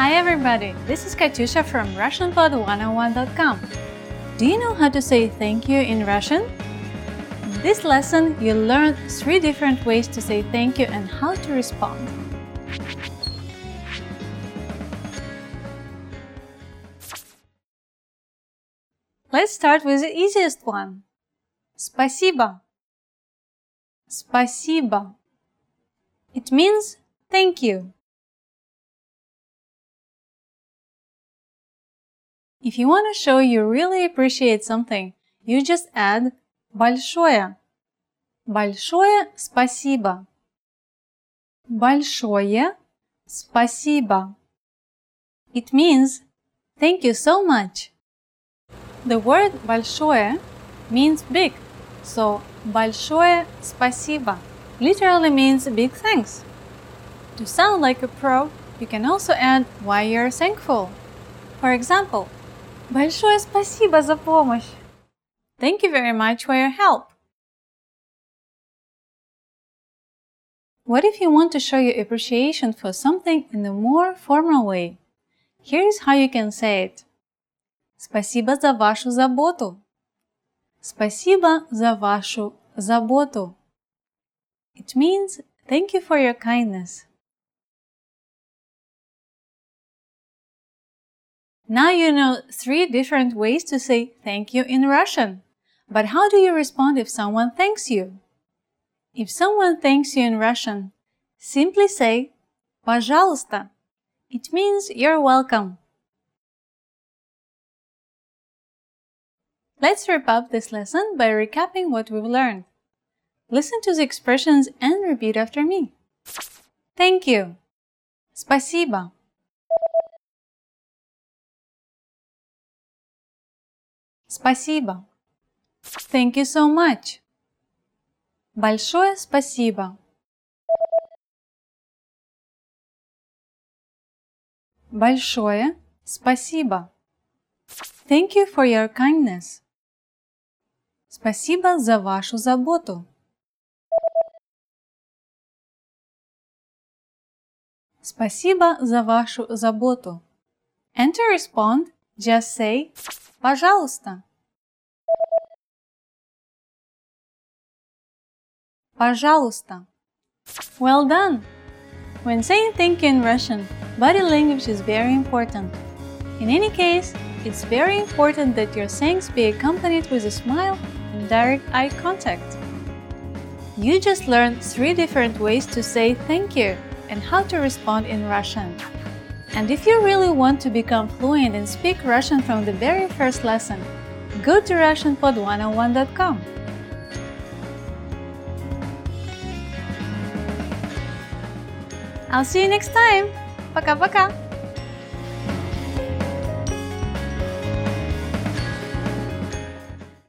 Hi everybody, this is Katyusha from RussianPod101.com. Do you know how to say thank you in Russian? In this lesson, you'll learn three different ways to say thank you and how to respond. Let's start with the easiest one. Спасибо. Спасибо. It means thank you. If you want to show you really appreciate something, you just add большое. Большое спасибо. Большое спасибо. It means thank you so much. The word большое means big, so большое спасибо literally means big thanks. To sound like a pro, you can also add why you're thankful. For example, Большое спасибо за помощь. Thank you very much for your help. What if you want to show your appreciation for something in a more formal way? Here's how you can say it. Спасибо за вашу заботу. Спасибо за вашу заботу. It means thank you for your kindness. Now you know three different ways to say thank you in Russian. But how do you respond if someone thanks you? If someone thanks you in Russian, simply say пожалуйста. It means you're welcome. Let's wrap up this lesson by recapping what we've learned. Listen to the expressions and repeat after me. Thank you. Спасибо. Спасибо. Thank you so much. Большое спасибо. Большое спасибо. Thank you for your kindness. Спасибо за вашу заботу. Спасибо за вашу заботу. And to respond, just say Пожалуйста. Пожалуйста. Well done! When saying thank you in Russian, body language is very important. In any case, it's very important that your thanks be accompanied with a smile and direct eye contact. You just learned three different ways to say thank you and how to respond in Russian. And if you really want to become fluent and speak Russian from the very first lesson, go to RussianPod101.com. I'll see you next time. Paka paka.